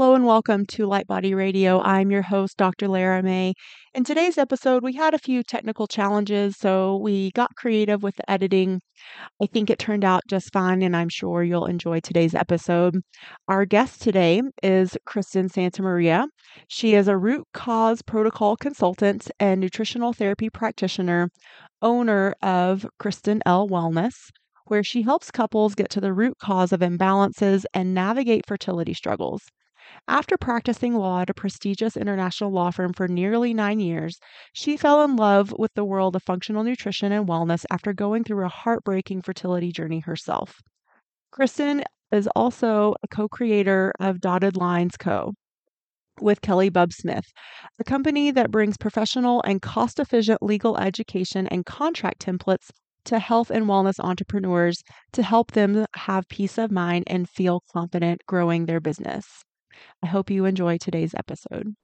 Hello and welcome to Light Body Radio. I'm your host, Dr. Lara May. In today's episode, we had a few technical challenges, so we got creative with the editing. I think it turned out just fine, and I'm sure you'll enjoy today's episode. Our guest today is Kristin Santamaria. She is a root cause protocol consultant and nutritional therapy practitioner, owner of Kristin Elle Wellness where she helps couples get to the root cause of imbalances and navigate fertility struggles. After practicing law at a prestigious international law firm for nearly nine years, she fell in love with the world of functional nutrition and wellness after going through a heartbreaking fertility journey herself. Kristin is also a co creator of Dotted Lines Co. With Kelly Bub Smith, a company that brings professional and cost efficient legal education and contract templates to health and wellness entrepreneurs to help them have peace of mind and feel confident growing their business. I hope you enjoy today's episode.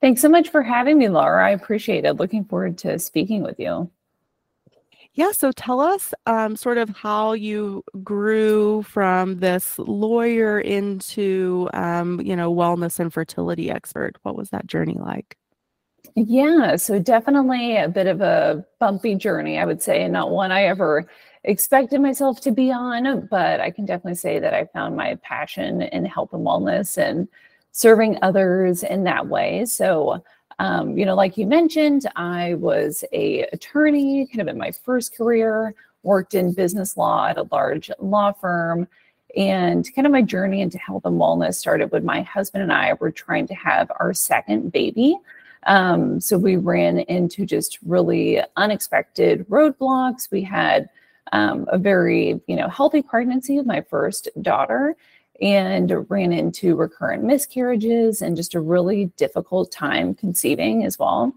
Thanks so much for having me, Laura. I appreciate it. Looking forward to speaking with you. Yeah, so tell us um, sort of how you grew from this lawyer into, um, you know, wellness and fertility expert. What was that journey like? Yeah, so definitely a bit of a bumpy journey, I would say, and not one I ever expected myself to be on, but I can definitely say that I found my passion in health and wellness and serving others in that way. So, um, you know, like you mentioned, I was a attorney, kind of in my first career, worked in business law at a large law firm. And kind of my journey into health and wellness started when my husband and I were trying to have our second baby. Um, so we ran into just really unexpected roadblocks. We had um, a very you know healthy pregnancy with my first daughter and ran into recurrent miscarriages and just a really difficult time conceiving as well.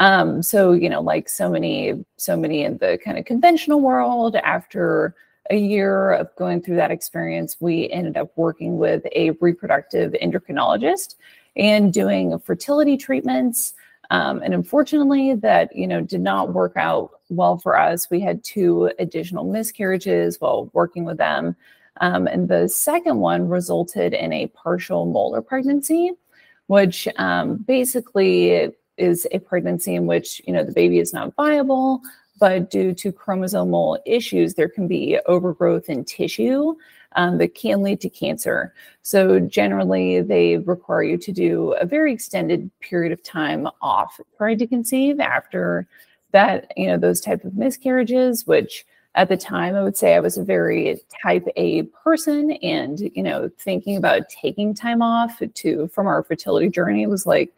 Um, so you know like so many so many in the kind of conventional world after a year of going through that experience we ended up working with a reproductive endocrinologist and doing fertility treatments. Um, and unfortunately, that you know did not work out well for us. We had two additional miscarriages while working with them, um, and the second one resulted in a partial molar pregnancy, which um, basically is a pregnancy in which you know the baby is not viable, but due to chromosomal issues, there can be overgrowth in tissue um, that can lead to cancer. So generally, they require you to do a very extended period of time off trying to conceive after that, you know, those type of miscarriages, which at the time I would say I was a very type A person and, you know, thinking about taking time off to from our fertility journey was like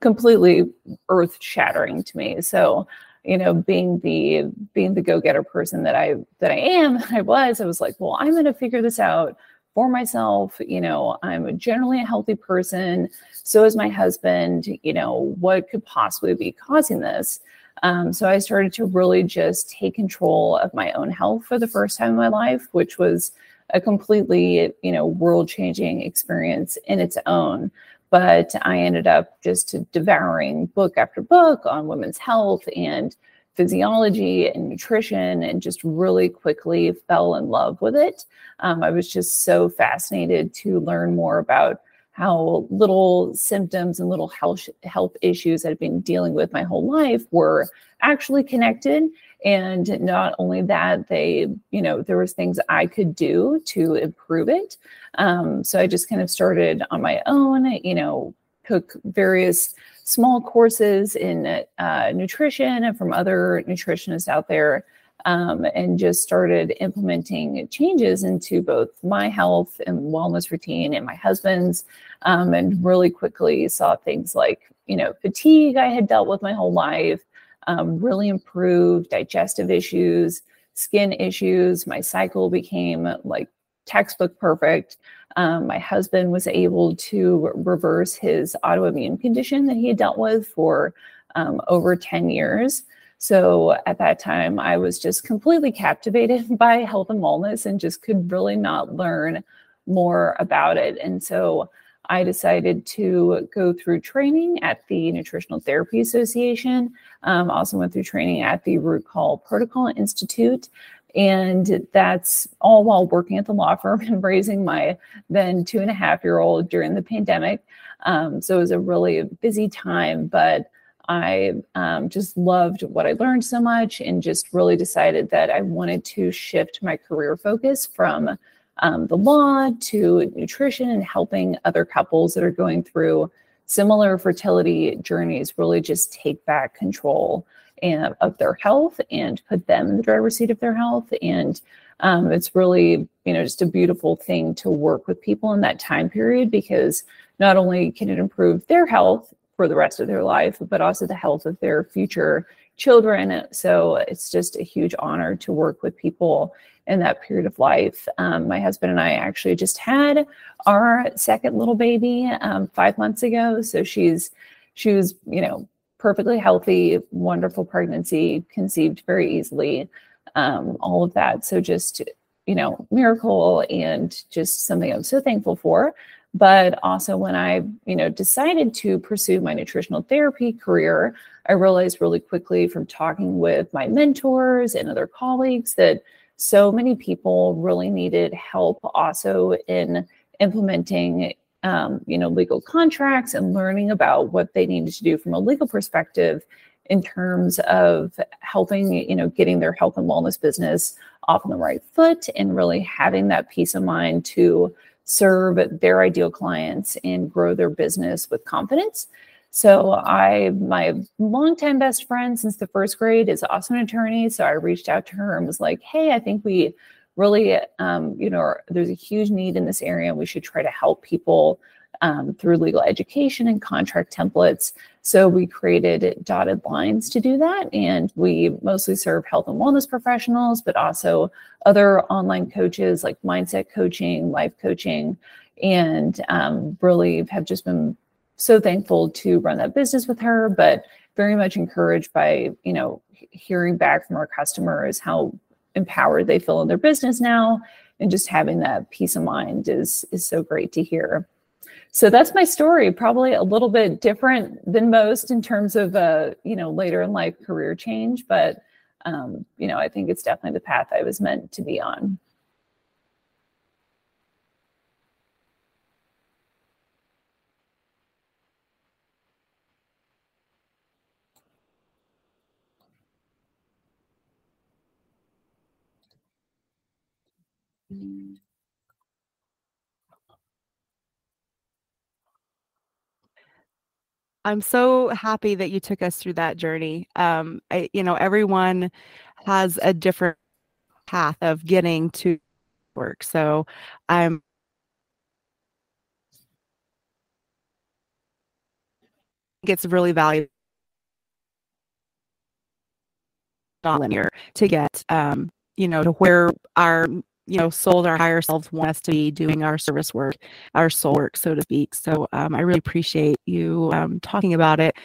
completely earth shattering to me. So you know being the being the go-getter person that i that i am i was i was like well i'm going to figure this out for myself you know i'm generally a healthy person so is my husband you know what could possibly be causing this um, so i started to really just take control of my own health for the first time in my life which was a completely you know world changing experience in its own but I ended up just devouring book after book on women's health and physiology and nutrition and just really quickly fell in love with it. Um, I was just so fascinated to learn more about how little symptoms and little health health issues I've been dealing with my whole life were actually connected. And not only that they you know there was things i could do to improve it. Um, so i just kind of started on my own you know took various small courses in uh, nutrition and from other nutritionists out there um, and just started implementing changes into both my health and wellness routine and my husband's um, and really quickly saw things like you know fatigue i had dealt with my whole life um, really improved digestive issues skin issues my cycle became like textbook perfect. Um, my husband was able to reverse his autoimmune condition that he had dealt with for um, over 10 years so at that time, I was just completely captivated by health and wellness and just could really not learn more about it. And so I decided to go through training at the Nutritional Therapy Association. Um, also went through training at the Root Cause Protocol Institute. And that's all while working at the law firm and raising my then two and a half year old during the pandemic. Um, so it was a really busy time, but I um, just loved what I learned so much and just really decided that I wanted to shift my career focus from um, the law to nutrition and helping other couples that are going through similar fertility journeys really just take back control and, of their health and put them in the driver's seat of their health. And um, it's really, you know, just a beautiful thing to work with people in that time period because not only can it improve their health for the rest of their life, but also the health of their future children. So it's just a huge honor to work with people in that period of life. Um, my husband and I actually just had our second little baby um, five months ago. So she's she was you know perfectly healthy, wonderful pregnancy, conceived very easily, um, all of that. So just you know miracle and just something I'm so thankful for. But also when i you know decided to pursue my nutritional therapy career i realized really quickly from talking with my mentors and other colleagues that so many people really needed help also in implementing um, you know legal contracts and learning about what they needed to do from a legal perspective in terms of helping you know getting their health and wellness business off on the right foot and really having that peace of mind to serve their ideal clients and grow their business with confidence. So I, my longtime best friend since the first grade is also an attorney. So I reached out to her and was like, "Hey, I think we really, um, you know, there's a huge need in this area. and We should try to help people um, through legal education and contract templates. So we created dotted lines to do that. And we mostly serve health and wellness professionals, but also other online coaches like mindset coaching, life coaching, and um, really have just been so thankful to run that business with her, but very much encouraged by, you know, hearing back from our customers how empowered they feel in their business now and just having that peace of mind is is so great to hear so that's my story probably a little bit different than most in terms of you know later in life career change but um, you know i think it's definitely the path i was meant to be on I'm so happy that you took us through that journey. Um, I, you know, everyone has a different path of getting to work. So I'm it's really valuable not linear to get um, you know to where our you know, souls, our higher selves want us to be doing our service work, our soul work, so to speak. So um, I really appreciate you um, talking about it.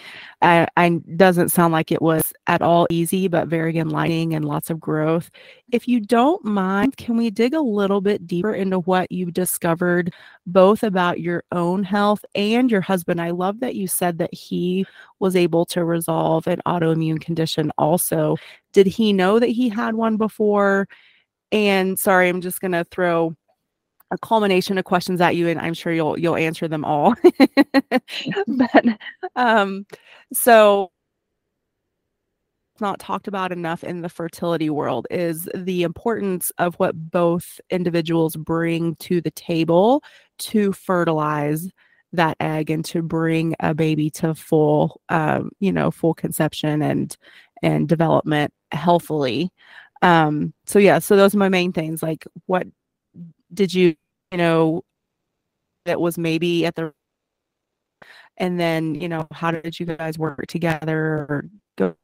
I, I doesn't sound like it was at all easy, but very enlightening and lots of growth. If you don't mind, can we dig a little bit deeper into what you discovered, both about your own health and your husband? I love that you said that he was able to resolve an autoimmune condition also. Did he know that he had one before? And sorry, I'm just going to throw a culmination of questions at you and I'm sure you'll you'll answer them all. but um so not talked about enough in the fertility world is the importance of what both individuals bring to the table to fertilize that egg and to bring a baby to full um, you know full conception and and development healthily Um, so yeah, so those are my main things. Like, what did you, you know, that was maybe at the, and then you know, how did you guys work together or go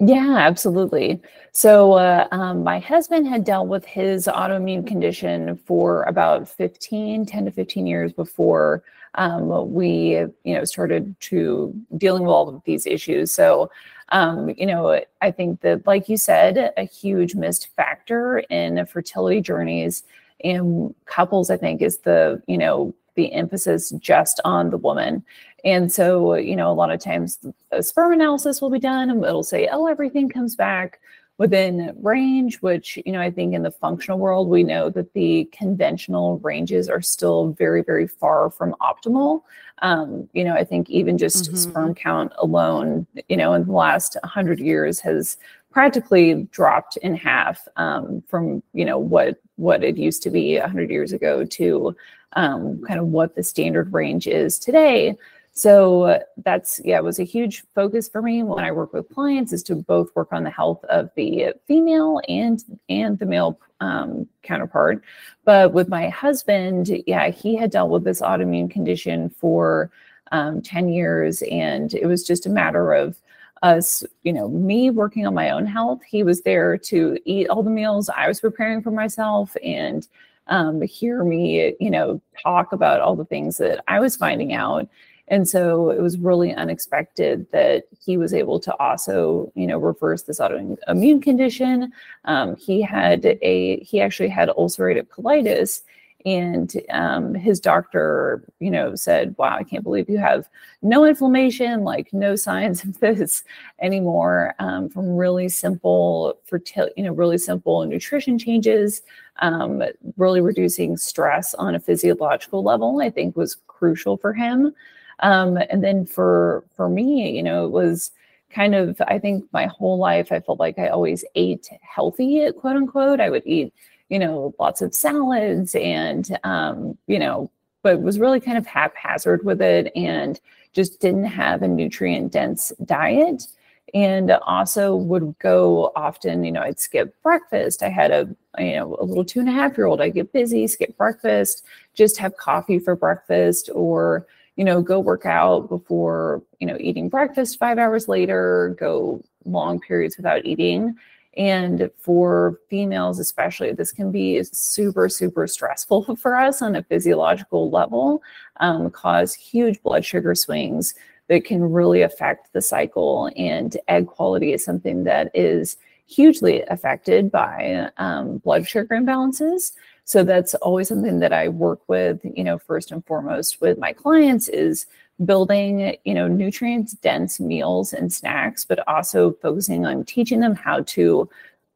Yeah, absolutely. So, uh, um, my husband had dealt with his autoimmune condition for about 15, 10 to 15 years before um, we, you know, started to dealing with all of these issues. So, um, you know, I think that, like you said, a huge missed factor in fertility journeys in couples, I think, is the, you know, the emphasis just on the woman. And so, you know, a lot of times a sperm analysis will be done and it'll say, oh, everything comes back within range, which, you know, I think in the functional world, we know that the conventional ranges are still very, very far from optimal. Um, you know, I think even just mm-hmm. sperm count alone, you know, in the last 100 years has practically dropped in half um, from, you know, what what it used to be 100 years ago to um, kind of what the standard range is today. So that's yeah, it was a huge focus for me when I work with clients is to both work on the health of the female and and the male um, counterpart. But with my husband, yeah, he had dealt with this autoimmune condition for um, 10 years, and it was just a matter of us, you know, me working on my own health. He was there to eat all the meals I was preparing for myself and um, hear me, you know, talk about all the things that I was finding out. And so it was really unexpected that he was able to also, you know, reverse this autoimmune condition. Um, he had a, he actually had ulcerative colitis. And um, his doctor, you know, said, "Wow, I can't believe you have no inflammation, like no signs of this anymore." Um, from really simple fertility, you know, really simple nutrition changes, um, really reducing stress on a physiological level, I think was crucial for him. Um, and then for for me, you know, it was kind of I think my whole life I felt like I always ate healthy, quote unquote. I would eat, you know, lots of salads and um, you know, but was really kind of haphazard with it and just didn't have a nutrient dense diet. And also would go often you know i'd skip breakfast. I had a you know a little two and a half year old. I get busy skip breakfast just have coffee for breakfast or you know, go work out before, you know, eating breakfast five hours later, go long periods without eating. And for females, especially, this can be super, super stressful for us on a physiological level, um, cause huge blood sugar swings that can really affect the cycle. And egg quality is something that is hugely affected by um, blood sugar imbalances. So that's always something that I work with, you know, first and foremost with my clients is building, you know, nutrients dense meals and snacks, but also focusing on teaching them how to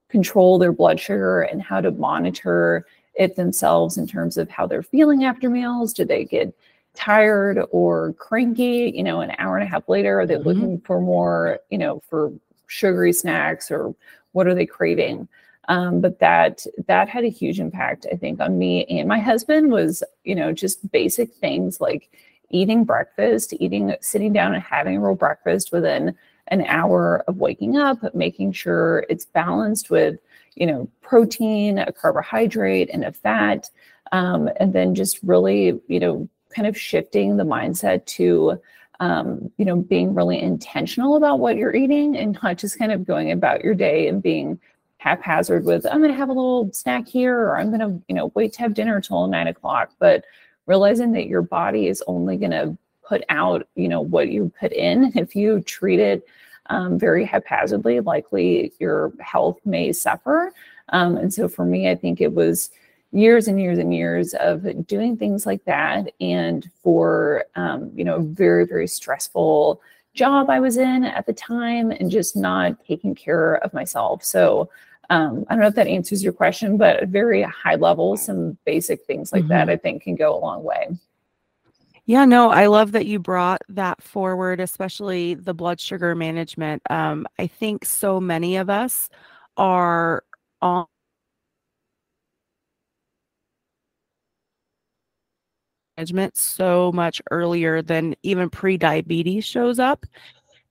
control their blood sugar and how to monitor it themselves in terms of how they're feeling after meals. Do they get tired or cranky, you know, an hour and a half later? Are they mm-hmm. looking for more, you know, for sugary snacks or what are they craving? Um, but that that had a huge impact, I think, on me and my husband. Was you know just basic things like eating breakfast, eating, sitting down and having a real breakfast within an hour of waking up, making sure it's balanced with you know protein, a carbohydrate, and a fat, um, and then just really you know kind of shifting the mindset to um, you know, being really intentional about what you're eating and not just kind of going about your day and being haphazard with i'm going to have a little snack here or i'm going to you know wait to have dinner till nine o'clock but realizing that your body is only going to put out you know what you put in if you treat it um, very haphazardly likely your health may suffer. Um, and so for me i think it was years and years and years of doing things like that and for um, you know very very stressful job i was in at the time and just not taking care of myself so um, I don't know if that answers your question, but at very high level, some basic things like mm-hmm. that I think can go a long way. Yeah, no, I love that you brought that forward, especially the blood sugar management. Um, I think so many of us are on management so much earlier than even pre-diabetes shows up.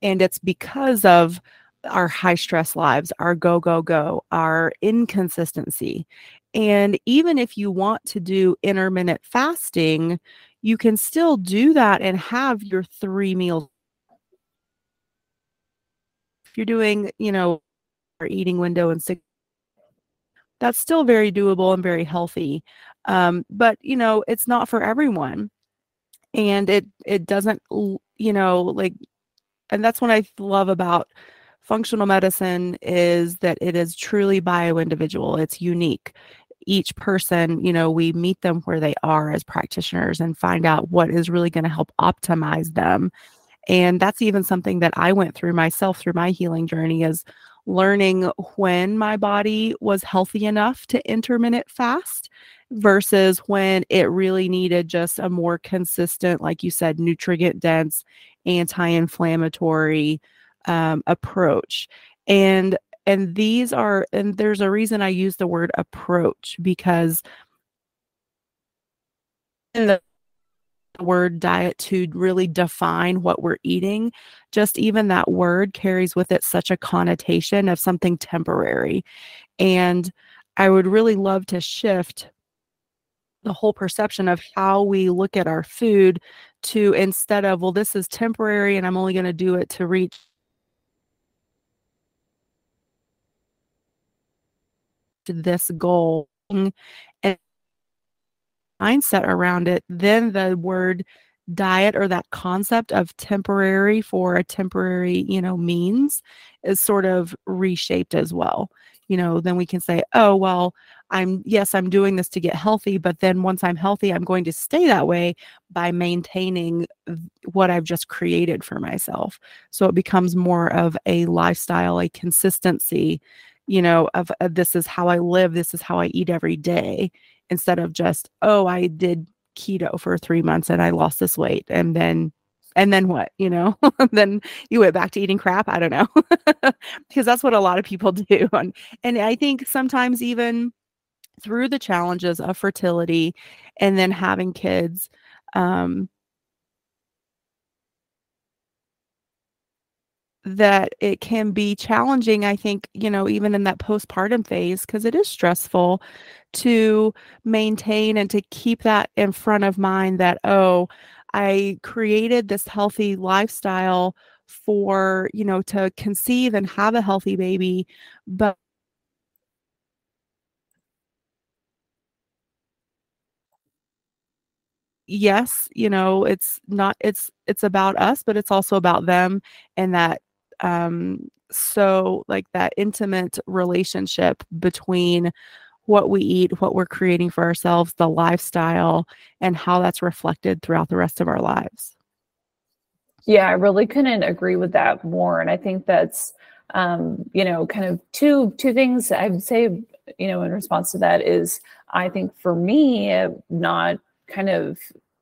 And it's because of our high stress lives our go go go our inconsistency. And even if you want to do intermittent fasting you can still do that and have your three meals. If you're doing you know our eating window and six that's still very doable and very healthy um, but you know it's not for everyone. And it it doesn't you know like and that's what i love about functional medicine is that it is truly bio individual it's unique. Each person you know we meet them where they are as practitioners and find out what is really going to help optimize them. And that's even something that i went through myself through my healing journey is learning when my body was healthy enough to intermittent fast versus when it really needed just a more consistent, like you said, nutrient dense, anti inflammatory um, approach. And and these are and there's a reason I use the word approach because in the word diet to really define what we're eating, just even that word carries with it such a connotation of something temporary. And I would really love to shift the whole perception of how we look at our food to instead of, well, this is temporary and I'm only going to do it to reach this goal mindset around it, then the word diet or that concept of temporary for a temporary, you know, means is sort of reshaped as well. You know, then we can say, oh, well, I'm, yes, I'm doing this to get healthy, but then once I'm healthy, I'm going to stay that way by maintaining what I've just created for myself. So it becomes more of a lifestyle, a consistency, you know, of, of this is how I live, this is how I eat every day instead of just, oh, I did keto for three months and I lost this weight. And then, and then what, you know, then you went back to eating crap. I don't know, because that's what a lot of people do. And, and I think sometimes even through the challenges of fertility and then having kids, um, that it can be challenging i think you know even in that postpartum phase because it is stressful to maintain and to keep that in front of mind that oh i created this healthy lifestyle for you know to conceive and have a healthy baby but yes you know it's not it's it's about us but it's also about them and that um so like that intimate relationship between what we eat what we're creating for ourselves the lifestyle and how that's reflected throughout the rest of our lives. Yeah i really couldn't agree with that more and i think that's um you know kind of two two things i would say you know in response to that is i think for me not kind of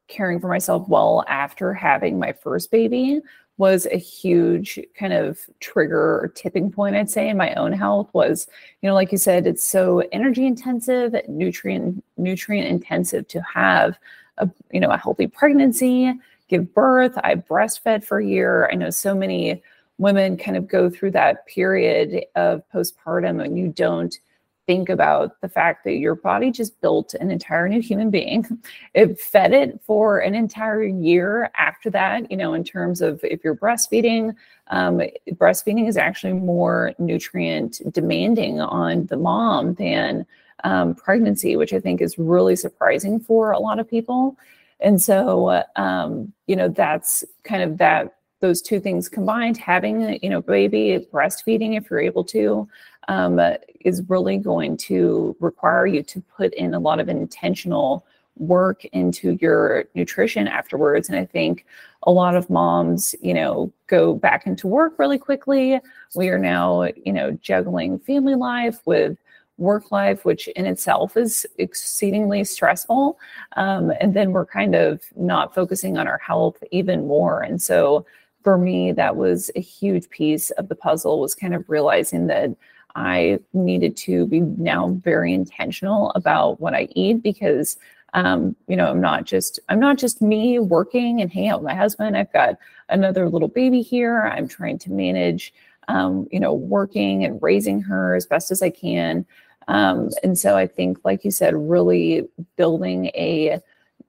caring for myself well after having my first baby was a huge kind of trigger or tipping point i'd say in my own health was you know like you said it's so energy intensive nutrient nutrient intensive to have a you know a healthy pregnancy give birth i breastfed for a year. I know so many women kind of go through that period of postpartum and you don't think about the fact that your body just built an entire new human being. It fed it for an entire year after that, you know, in terms of if you're breastfeeding, um, breastfeeding is actually more nutrient demanding on the mom than um, pregnancy, which I think is really surprising for a lot of people. And so, um, you know, that's kind of that those two things combined having you know baby breastfeeding if you're able to um, is really going to require you to put in a lot of intentional work into your nutrition afterwards. And i think a lot of moms you know go back into work really quickly. We are now you know juggling family life with work life which in itself is exceedingly stressful. Um, and then we're kind of not focusing on our health even more. And so for me, that was a huge piece of the puzzle was kind of realizing that I needed to be now very intentional about what I eat because um, you know, I'm not just I'm not just me working and hanging out with my husband. I've got another little baby here. I'm trying to manage, um, you know, working and raising her as best as I can. Um, and so I think, like you said, really building a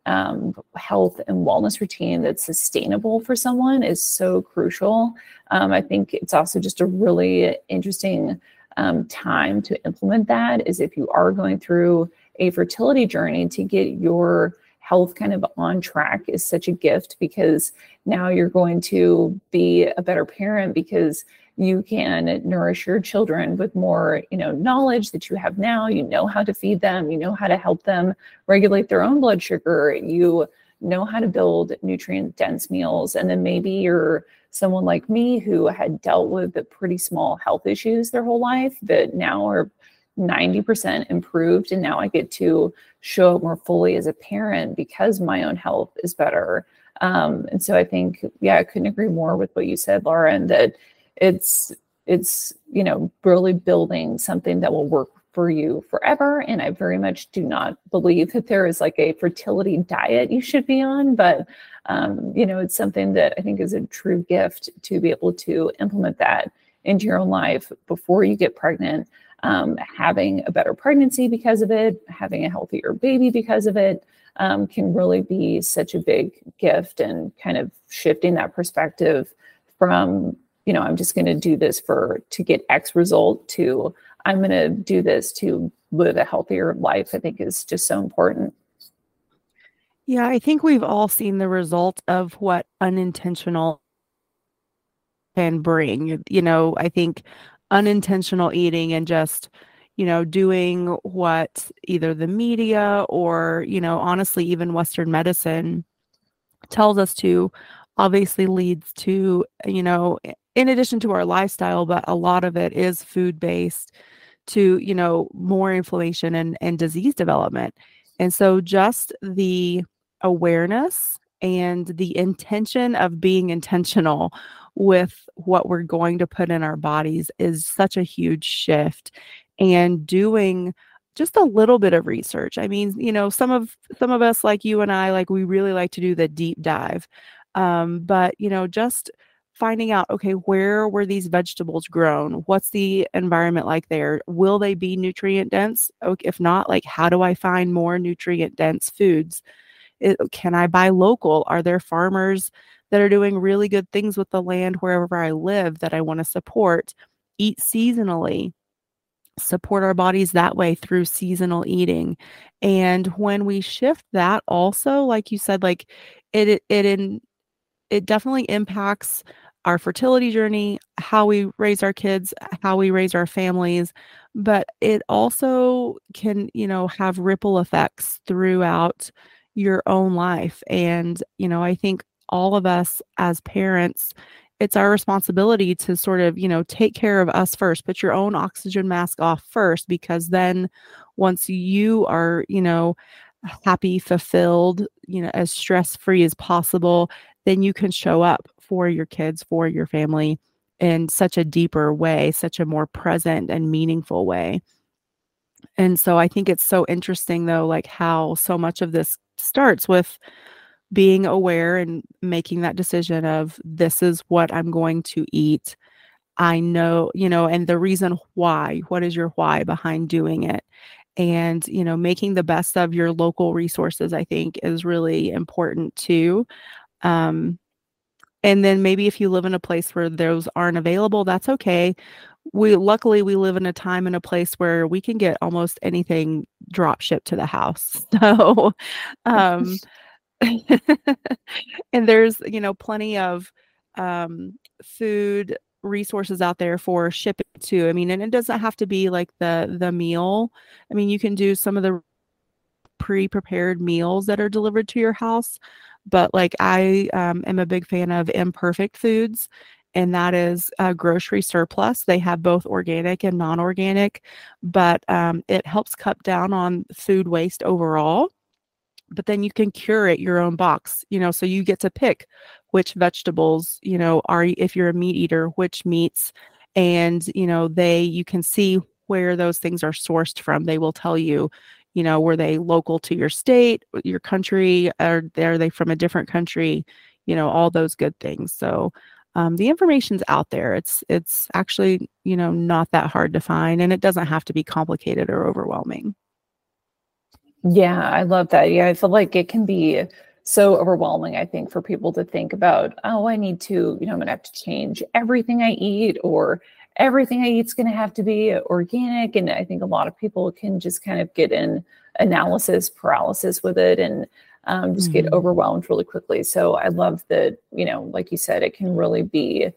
um, health and wellness routine that's sustainable for someone is so crucial. Um, I think it's also just a really interesting um, time to implement that. Is if you are going through a fertility journey to get your health kind of on track is such a gift because now you're going to be a better parent because you can nourish your children with more you know knowledge that you have now. You know how to feed them. You know how to help them regulate their own blood sugar. You know how to build nutrient dense meals. And then maybe you're someone like me who had dealt with pretty small health issues their whole life that now are 90% improved. And now i get to show up more fully as a parent because my own health is better. Um, and so i think yeah i couldn't agree more with what you said laura and that it's it's you know really building something that will work for you forever. And i very much do not believe that there is like a fertility diet you should be on but um, you know it's something that i think is a true gift to be able to implement that into your own life before you get pregnant. Um, having a better pregnancy because of it having a healthier baby because of it um, can really be such a big gift and kind of shifting that perspective from you know, I'm just going to do this for to get X result to I'm going to do this to live a healthier life, I think is just so important. Yeah, I think we've all seen the result of what unintentional can bring. You know, I think unintentional eating and just, you know, doing what either the media or, you know, honestly, even Western medicine tells us to obviously leads to, you know, in addition to our lifestyle, but a lot of it is food based to, you know, more inflammation and, and disease development. And so just the awareness and the intention of being intentional with what we're going to put in our bodies is such a huge shift and doing just a little bit of research. I mean, you know, some of some of us like you and I like we really like to do the deep dive. Um, but you know, just finding out okay where were these vegetables grown? What's the environment like there? Will they be nutrient dense? If not like how do i find more nutrient dense foods? It, can i buy local? Are there farmers that are doing really good things with the land wherever i live that i want to support? Eat seasonally. Support our bodies that way through seasonal eating. And when we shift that also like you said like it it, it in it definitely impacts our fertility journey, how we raise our kids, how we raise our families, but it also can, you know, have ripple effects throughout your own life. And, you know, I think all of us as parents, it's our responsibility to sort of, you know, take care of us first, put your own oxygen mask off first, because then once you are, you know, happy, fulfilled, you know, as stress free as possible, then you can show up for your kids, for your family in such a deeper way, such a more present and meaningful way. And so I think it's so interesting, though, like how so much of this starts with being aware and making that decision of this is what I'm going to eat. I know, you know, and the reason why, what is your why behind doing it? And, you know, making the best of your local resources, I think is really important too. Um, and then maybe if you live in a place where those aren't available, that's okay. We luckily we live in a time and a place where we can get almost anything drop shipped to the house. So um and there's, you know, plenty of um food resources out there for shipping too. I mean, and it doesn't have to be like the the meal. I mean, you can do some of the pre-prepared meals that are delivered to your house but like I um, am a big fan of Imperfect Foods, and that is a grocery surplus. They have both organic and non organic, but um, it helps cut down on food waste overall. But then you can curate your own box, you know, so you get to pick which vegetables, you know, are if you're a meat eater, which meats, and you know, they you can see where those things are sourced from. They will tell you, you know, were they local to your state, your country, or are they from a different country? You know, all those good things. So um, the information's out there. It's it's actually you know not that hard to find, and it doesn't have to be complicated or overwhelming. Yeah, I love that. Yeah, I feel like it can be so overwhelming. I think for people to think about, oh, I need to, you know, I'm gonna have to change everything I eat, or everything I eat's gonna have to be organic. And I think a lot of people can just kind of get in analysis paralysis with it, and um, just mm-hmm. get overwhelmed really quickly. So I love that, you know, like you said, it can really be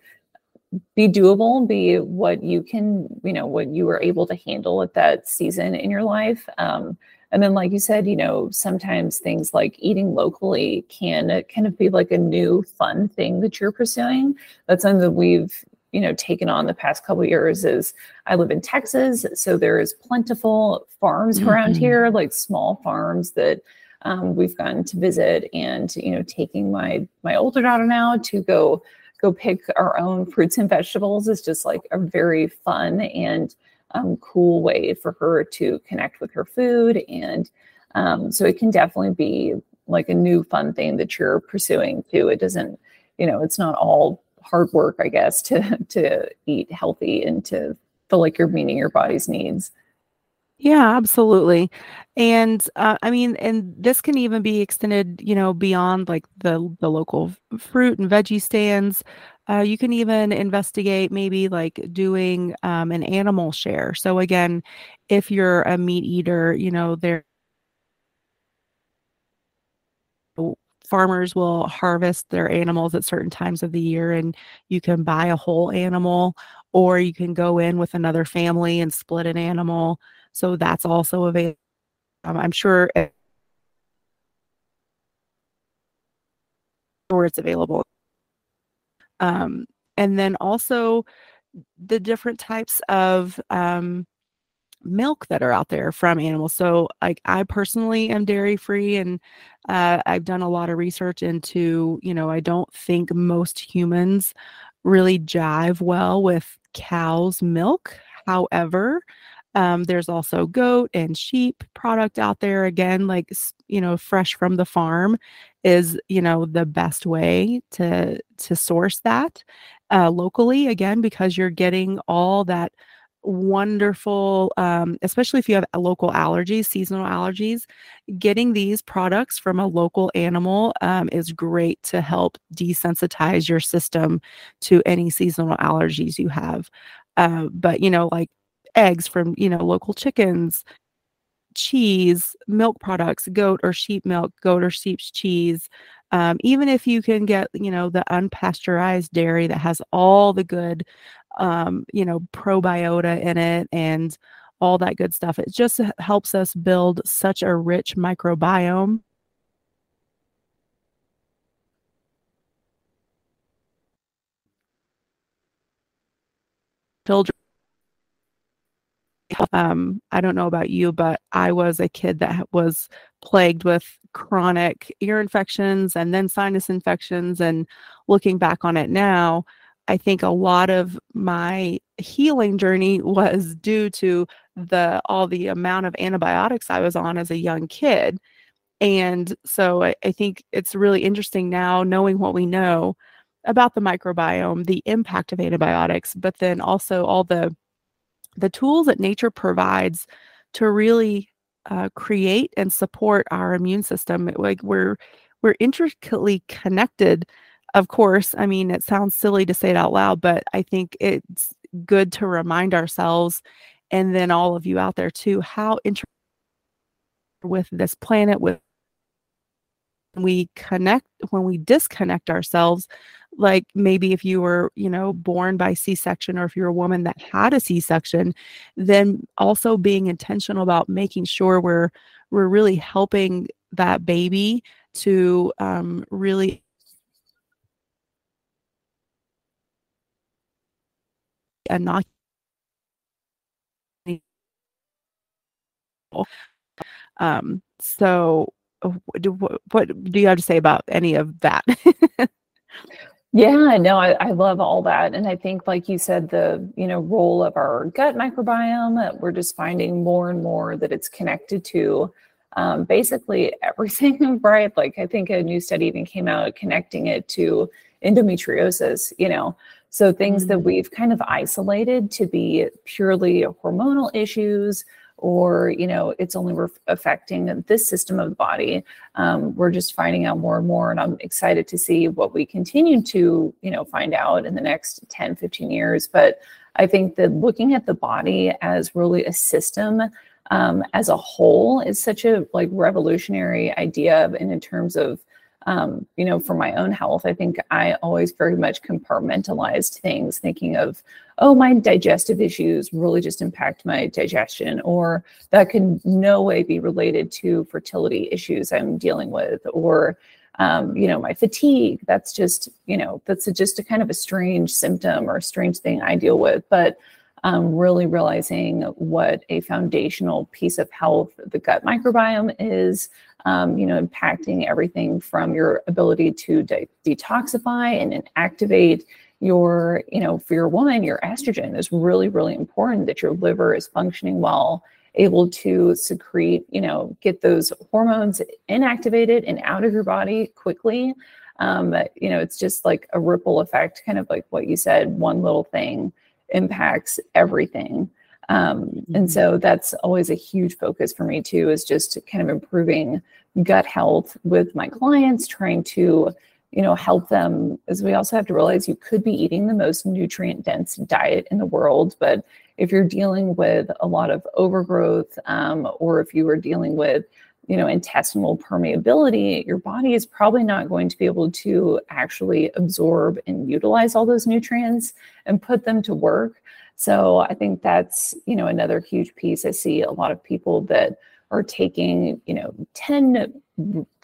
be doable be what you can you know what you were able to handle at that season in your life um, and then like you said you know sometimes things like eating locally can kind of be like a new fun thing that you're pursuing that's something that we've you know taken on the past couple years is i live in texas so there's plentiful farms mm-hmm. around here like small farms that um, we've gotten to visit and you know taking my my older daughter now to go go pick our own fruits and vegetables is just like a very fun and um, cool way for her to connect with her food and um, so it can definitely be like a new fun thing that you're pursuing too it doesn't you know it's not all hard work i guess to to eat healthy and to feel like you're meeting your body's needs yeah, absolutely. And uh, I mean, and this can even be extended, you know, beyond like the the local fruit and veggie stands. Uh, you can even investigate maybe like doing um, an animal share. So again, if you're a meat eater, you know, there farmers will harvest their animals at certain times of the year and you can buy a whole animal or you can go in with another family and split an animal so that's also available. Um, I'm sure where it's available. Um, and then also the different types of um, milk that are out there from animals. So, like, I personally am dairy free, and uh, I've done a lot of research into, you know, I don't think most humans really jive well with cow's milk. However, um, there's also goat and sheep product out there. Again, like you know, fresh from the farm is you know the best way to to source that uh, locally. Again, because you're getting all that wonderful, um, especially if you have local allergies, seasonal allergies. Getting these products from a local animal um, is great to help desensitize your system to any seasonal allergies you have. Uh, but you know, like eggs from, you know, local chickens, cheese, milk products, goat or sheep milk, goat or sheep's cheese. Um, even if you can get, you know, the unpasteurized dairy that has all the good, um, you know, probiota in it and all that good stuff. It just helps us build such a rich microbiome. Children um, I don't know about you, but I was a kid that was plagued with chronic ear infections and then sinus infections. And looking back on it now, I think a lot of my healing journey was due to the all the amount of antibiotics I was on as a young kid. And so I, I think it's really interesting now knowing what we know about the microbiome, the impact of antibiotics, but then also all the the tools that nature provides to really uh, create and support our immune system like we're we're intricately connected of course i mean it sounds silly to say it out loud but i think it's good to remind ourselves and then all of you out there too how with this planet with we connect when we disconnect ourselves like maybe if you were you know born by c-section or if you're a woman that had a c-section then also being intentional about making sure we're we're really helping that baby to um, really inoculate um so what do, what do you have to say about any of that Yeah, no, I, I love all that. And I think, like you said, the you know role of our gut microbiome, we're just finding more and more that it's connected to um, basically everything, right? Like I think a new study even came out connecting it to endometriosis, you know. So things mm-hmm. that we've kind of isolated to be purely hormonal issues or you know it's only re- affecting this system of the body um, we're just finding out more and more and i'm excited to see what we continue to you know find out in the next 10 15 years but i think that looking at the body as really a system um, as a whole is such a like revolutionary idea and in terms of um, you know, for my own health, I think I always very much compartmentalized things, thinking of, oh, my digestive issues really just impact my digestion, or that can no way be related to fertility issues I'm dealing with, or um, you know, my fatigue. That's just, you know, that's a, just a kind of a strange symptom or a strange thing I deal with. But um, really realizing what a foundational piece of health the gut microbiome is, um, you know, impacting everything from your ability to de- detoxify and, activate your, you know, for your woman, your estrogen is really, really important that your liver is functioning well, able to secrete, you know, get those hormones inactivated and out of your body quickly. Um, you know, it's just like a ripple effect, kind of like what you said, one little thing impacts everything. Um, mm-hmm. And so that's always a huge focus for me too, is just kind of improving gut health with my clients, trying to, you know, help them. As we also have to realize you could be eating the most nutrient dense diet in the world, but if you're dealing with a lot of overgrowth, um, or if you are dealing with you know intestinal permeability your body is probably not going to be able to actually absorb and utilize all those nutrients and put them to work. So i think that's you know another huge piece. I see a lot of people that are taking you know 10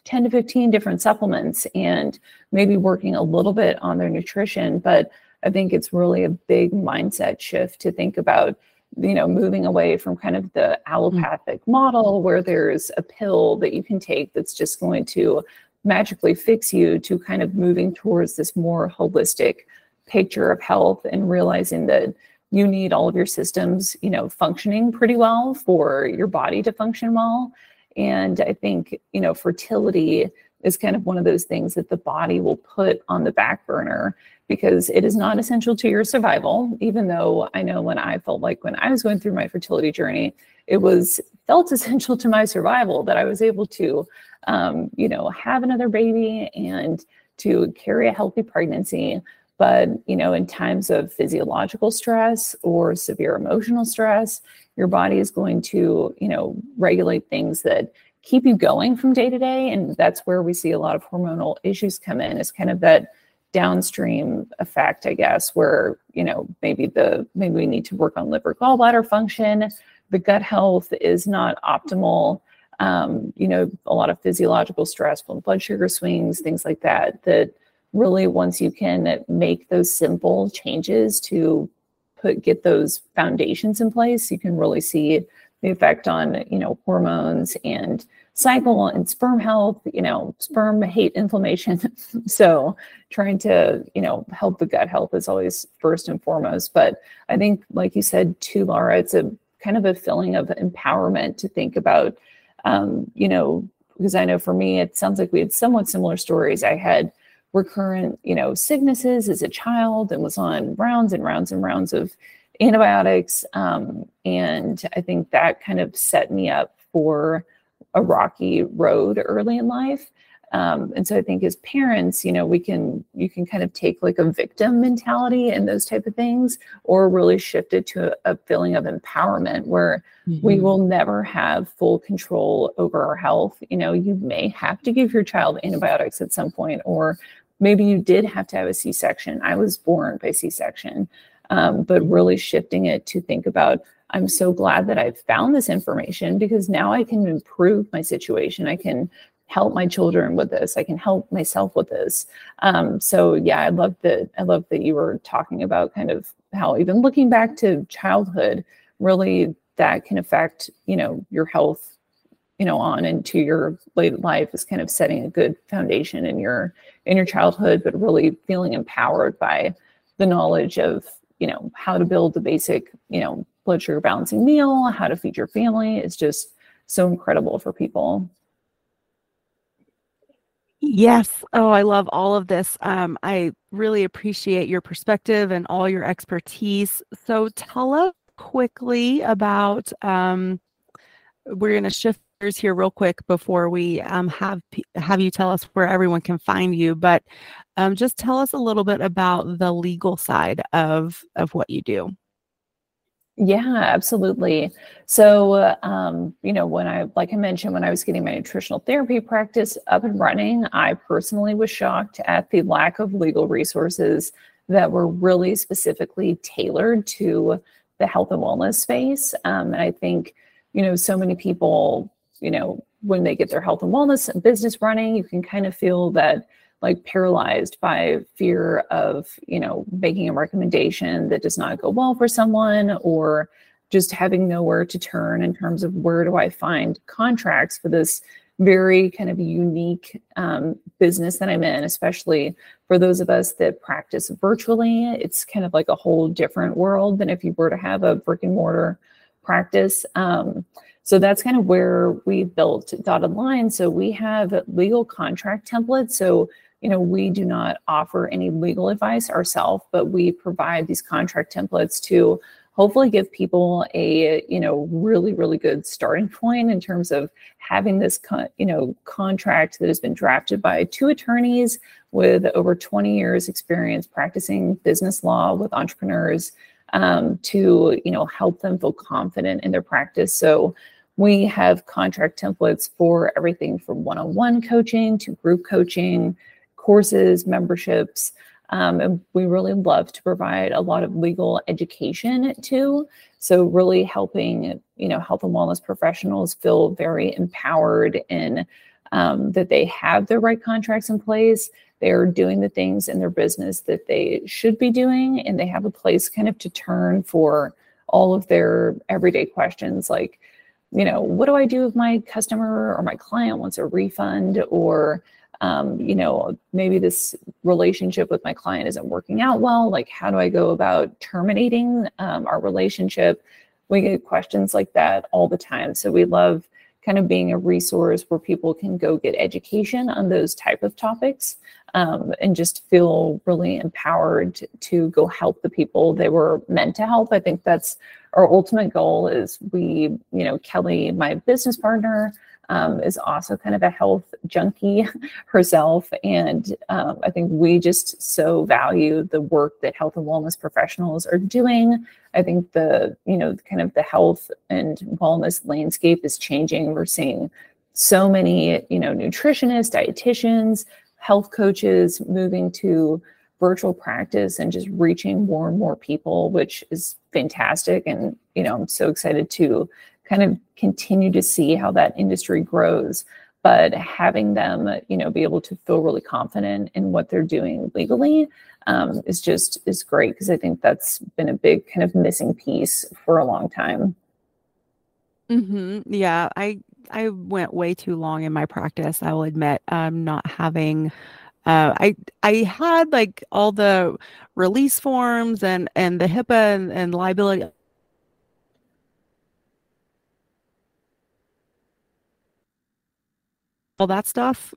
10 to 15 different supplements and maybe working a little bit on their nutrition. But i think it's really a big mindset shift to think about you know moving away from kind of the mm. allopathic model where there's a pill that you can take that's just going to magically fix you to kind of moving towards this more holistic picture of health and realizing that you need all of your systems you know functioning pretty well for your body to function well and i think you know fertility is kind of one of those things that the body will put on the back burner because it is not essential to your survival. Even though i know when i felt like when i was going through my fertility journey it was felt essential to my survival that i was able to um, you know have another baby and to carry a healthy pregnancy. But you know in times of physiological stress or severe emotional stress your body is going to you know regulate things that keep you going from day to day. And that's where we see a lot of hormonal issues come in, is kind of that downstream effect, I guess, where, you know, maybe the maybe we need to work on liver gallbladder function. The gut health is not optimal. Um, you know, a lot of physiological stress, blood sugar swings, things like that, that really once you can make those simple changes to put get those foundations in place, you can really see the effect on you know hormones and cycle and sperm health you know sperm hate inflammation. So trying to you know help the gut health is always first and foremost. But i think like you said too lara it's a kind of a feeling of empowerment to think about um, you know because i know for me it sounds like we had somewhat similar stories. I had recurrent you know sicknesses as a child and was on rounds and rounds and rounds of antibiotics. Um, and I think that kind of set me up for a rocky road early in life. Um, and so I think as parents, you know, we can you can kind of take like a victim mentality and those type of things, or really shift it to a, a feeling of empowerment where mm-hmm. we will never have full control over our health. You know, you may have to give your child antibiotics at some point, or maybe you did have to have a C-section. I was born by C-section um, but really shifting it to think about i'm so glad that i've found this information because now i can improve my situation. I can help my children with this. I can help myself with this. Um, so yeah i love that i love that you were talking about kind of how even looking back to childhood really that can affect you know your health you know on into your late life is kind of setting a good foundation in your in your childhood but really feeling empowered by the knowledge of you know how to build the basic you know blood sugar balancing meal how to feed your family is just so incredible for people Yes. Oh, I love all of this. Um, I really appreciate your perspective and all your expertise. So tell us quickly about um, we're going to shift here real quick before we um, have have you tell us where everyone can find you. But um, just tell us a little bit about the legal side of of what you do. Yeah, absolutely. So, um, you know, when I, like I mentioned, when I was getting my nutritional therapy practice up and running, I personally was shocked at the lack of legal resources that were really specifically tailored to the health and wellness space. Um, and I think, you know, so many people, you know, when they get their health and wellness business running, you can kind of feel that like paralyzed by fear of you know making a recommendation that does not go well for someone or just having nowhere to turn in terms of where do i find contracts for this very kind of unique um, business that i'm in especially for those of us that practice virtually. It's kind of like a whole different world than if you were to have a brick and mortar practice. Um, so that's kind of where we built dotted line. So we have legal contract templates. So you know, we do not offer any legal advice ourselves, but we provide these contract templates to hopefully give people a you know really really good starting point in terms of having this con- you know contract that has been drafted by two attorneys with over 20 years experience practicing business law with entrepreneurs um, to you know help them feel confident in their practice. So we have contract templates for everything from one-on-one coaching to group coaching courses, memberships. Um, and we really love to provide a lot of legal education too. So really helping, you know, health and wellness professionals feel very empowered in um, that they have the right contracts in place. They're doing the things in their business that they should be doing, and they have a place kind of to turn for all of their everyday questions like, you know, what do I do if my customer or my client wants a refund or um, you know, maybe this relationship with my client isn't working out well. Like, how do I go about terminating um, our relationship? We get questions like that all the time. So we love kind of being a resource where people can go get education on those type of topics um, and just feel really empowered to go help the people they were meant to help. I think that's our ultimate goal is we, you know, Kelly, my business partner, um, is also kind of a health junkie herself. And um, I think we just so value the work that health and wellness professionals are doing. I think the, you know, kind of the health and wellness landscape is changing. We're seeing so many, you know, nutritionists, dietitians, health coaches moving to virtual practice and just reaching more and more people, which is fantastic. And, you know, I'm so excited to kind of continue to see how that industry grows but having them you know be able to feel really confident in what they're doing legally um, is just is great because i think that's been a big kind of missing piece for a long time mm-hmm. yeah i i went way too long in my practice i will admit um not having uh, I I had like all the release forms and and the HIPAA and, and liability all that stuff.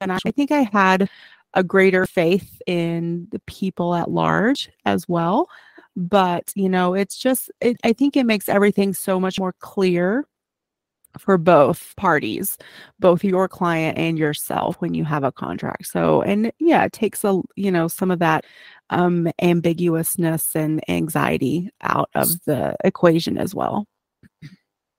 And I think I had a greater faith in the people at large as well. But, you know, it's just, it, I think it makes everything so much more clear for both parties, both your client and yourself when you have a contract. So, and yeah, it takes a, you know, some of that um, ambiguousness and anxiety out of the equation as well.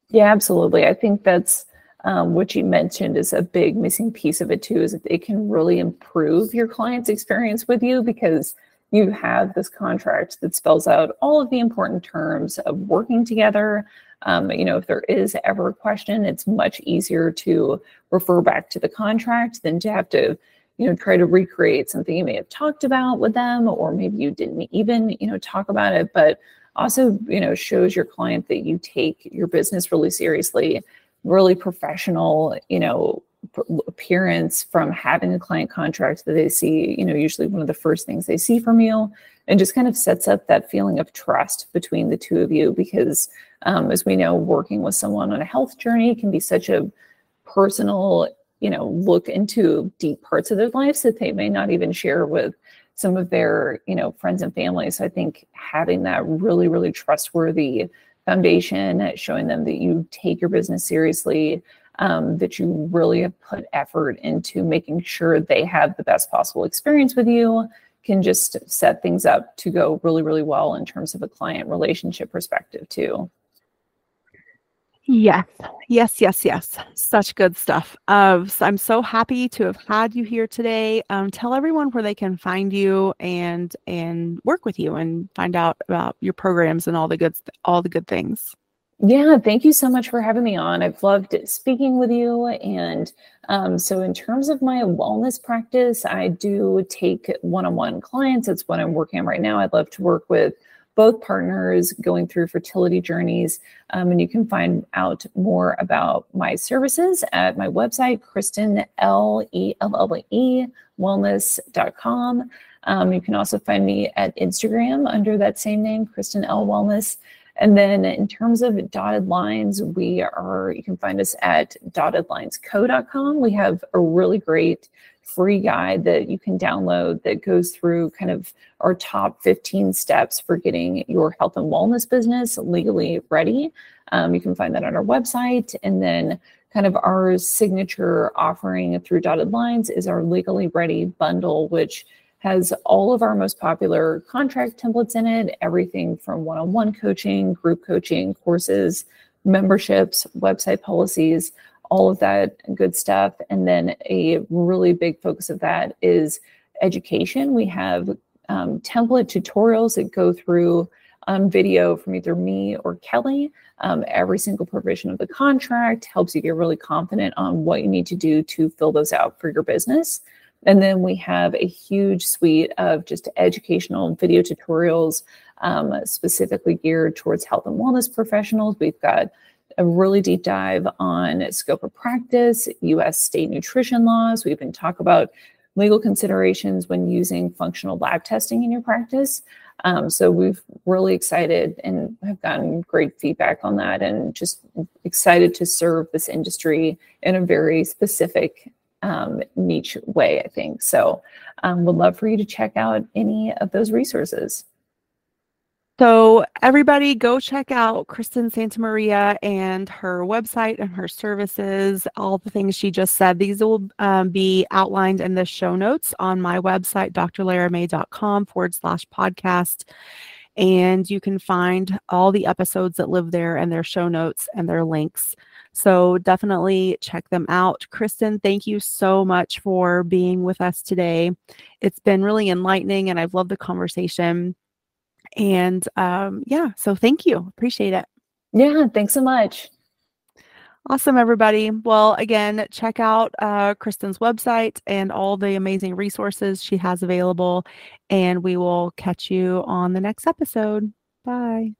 Yeah, absolutely. I think that's, um, which you mentioned is a big missing piece of it too, is that it can really improve your client's experience with you because you have this contract that spells out all of the important terms of working together. Um, you know, if there is ever a question, it's much easier to refer back to the contract than to have to, you know, try to recreate something you may have talked about with them, or maybe you didn't even, you know, talk about it. But also, you know, shows your client that you take your business really seriously, really professional, you know, appearance from having a client contract that they see, you know, usually one of the first things they see from you, and just kind of sets up that feeling of trust between the two of you. Because um, as we know, working with someone on a health journey can be such a personal, you know, look into deep parts of their lives that they may not even share with some of their, you know, friends and family. So I think having that really, really trustworthy foundation, showing them that you take your business seriously, um, that you really have put effort into making sure they have the best possible experience with you can just set things up to go really, really well in terms of a client relationship perspective, too. Yes, yes, yes, yes. Such good stuff. Uh, I'm so happy to have had you here today. Um, tell everyone where they can find you and and work with you and find out about your programs and all the good all the good things. Yeah, thank you so much for having me on. I've loved speaking with you. And um, so, in terms of my wellness practice, I do take one on one clients. It's what I'm working on right now. I'd love to work with both partners going through fertility journeys. Um, and you can find out more about my services at my website, Kristin, L E L L E, wellness.com. Um, you can also find me at Instagram under that same name, Kristin Elle Wellness. And then in terms of dotted lines, we are, you can find us at dottedlinesco.com. We have a really great free guide that you can download that goes through kind of our top 15 steps for getting your health and wellness business legally ready. Um, you can find that on our website. And then kind of our signature offering through dotted lines is our legally ready bundle, which has all of our most popular contract templates in it, everything from one on one coaching, group coaching, courses, memberships, website policies, all of that good stuff. And then a really big focus of that is education. We have um, template tutorials that go through on video from either me or Kelly. Um, every single provision of the contract helps you get really confident on what you need to do to fill those out for your business. And then we have a huge suite of just educational video tutorials um, specifically geared towards health and wellness professionals. We've got a really deep dive on scope of practice, US state nutrition laws. We even talk about legal considerations when using functional lab testing in your practice. Um, so we've really excited and have gotten great feedback on that and just excited to serve this industry in a very specific um, niche way, I think. So, um, would love for you to check out any of those resources. So, everybody go check out Kristin Santamaria and her website and her services, all the things she just said. These will um, be outlined in the show notes on my website, drlaramay.com forward slash podcast. And you can find all the episodes that live there and their show notes and their links. So definitely check them out. Kristin, thank you so much for being with us today. It's been really enlightening and I've loved the conversation. And um, yeah, so thank you. Appreciate it. Yeah, thanks so much. Awesome, everybody. Well, again, check out uh, Kristin's website and all the amazing resources she has available. And we will catch you on the next episode. Bye.